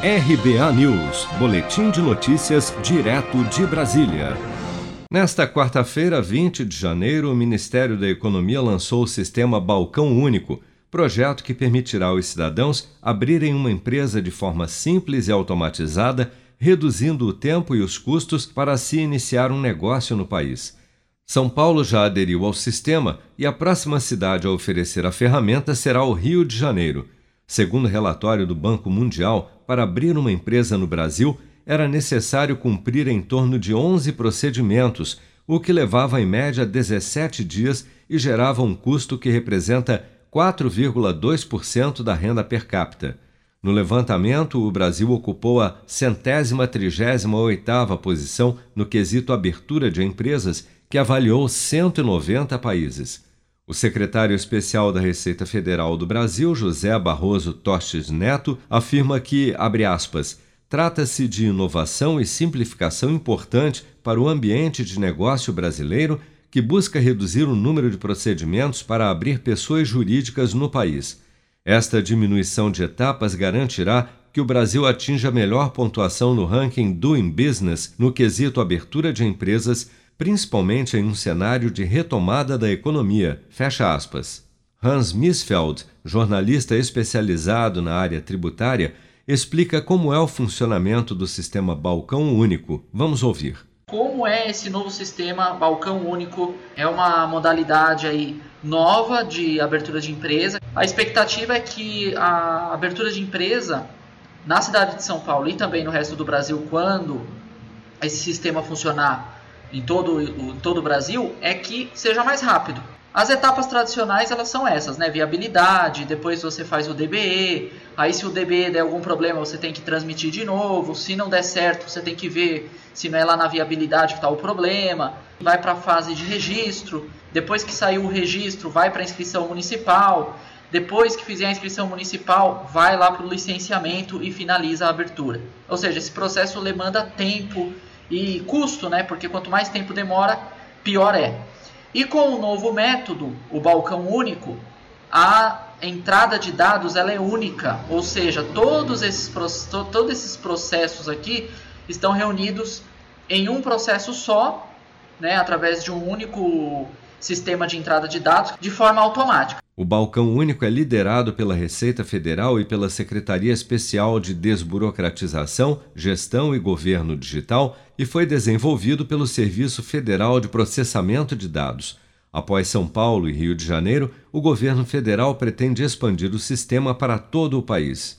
RBA News, Boletim de Notícias, direto de Brasília. Nesta quarta-feira, 20 de janeiro, o Ministério da Economia lançou o sistema Balcão Único, projeto que permitirá aos cidadãos abrirem uma empresa de forma simples e automatizada, reduzindo o tempo e os custos para se iniciar um negócio no país. São Paulo já aderiu ao sistema e a próxima cidade a oferecer a ferramenta será o Rio de Janeiro. Segundo relatório do Banco Mundial, para abrir uma empresa no Brasil era necessário cumprir em torno de 11 procedimentos, o que levava em média 17 dias e gerava um custo que representa 4,2% da renda per capita. No levantamento, o Brasil ocupou a centésima trigésima oitava posição no quesito abertura de empresas que avaliou 190 países. O secretário especial da Receita Federal do Brasil, José Barroso Tostes Neto, afirma que, abre aspas, trata-se de inovação e simplificação importante para o ambiente de negócio brasileiro que busca reduzir o número de procedimentos para abrir pessoas jurídicas no país. Esta diminuição de etapas garantirá que o Brasil atinja a melhor pontuação no ranking Doing Business no quesito abertura de empresas principalmente em um cenário de retomada da economia. Fecha aspas. Hans Misfeld, jornalista especializado na área tributária, explica como é o funcionamento do sistema Balcão Único. Vamos ouvir. Como é esse novo sistema Balcão Único? É uma modalidade aí nova de abertura de empresa. A expectativa é que a abertura de empresa na cidade de São Paulo e também no resto do Brasil, quando esse sistema funcionar em todo, em todo o Brasil é que seja mais rápido. As etapas tradicionais elas são essas, né? Viabilidade, depois você faz o DBE, aí se o DBE der algum problema você tem que transmitir de novo, se não der certo você tem que ver se não é lá na viabilidade que está o problema, vai para a fase de registro, depois que saiu o registro vai para a inscrição municipal, depois que fizer a inscrição municipal vai lá para o licenciamento e finaliza a abertura. Ou seja, esse processo demanda tempo, e custo, né? Porque quanto mais tempo demora, pior é. E com o novo método, o balcão único, a entrada de dados ela é única, ou seja, todos esses, todos esses processos aqui estão reunidos em um processo só, né, através de um único sistema de entrada de dados, de forma automática. O balcão único é liderado pela Receita Federal e pela Secretaria Especial de Desburocratização, Gestão e Governo Digital e foi desenvolvido pelo Serviço Federal de Processamento de Dados. Após São Paulo e Rio de Janeiro, o governo federal pretende expandir o sistema para todo o país.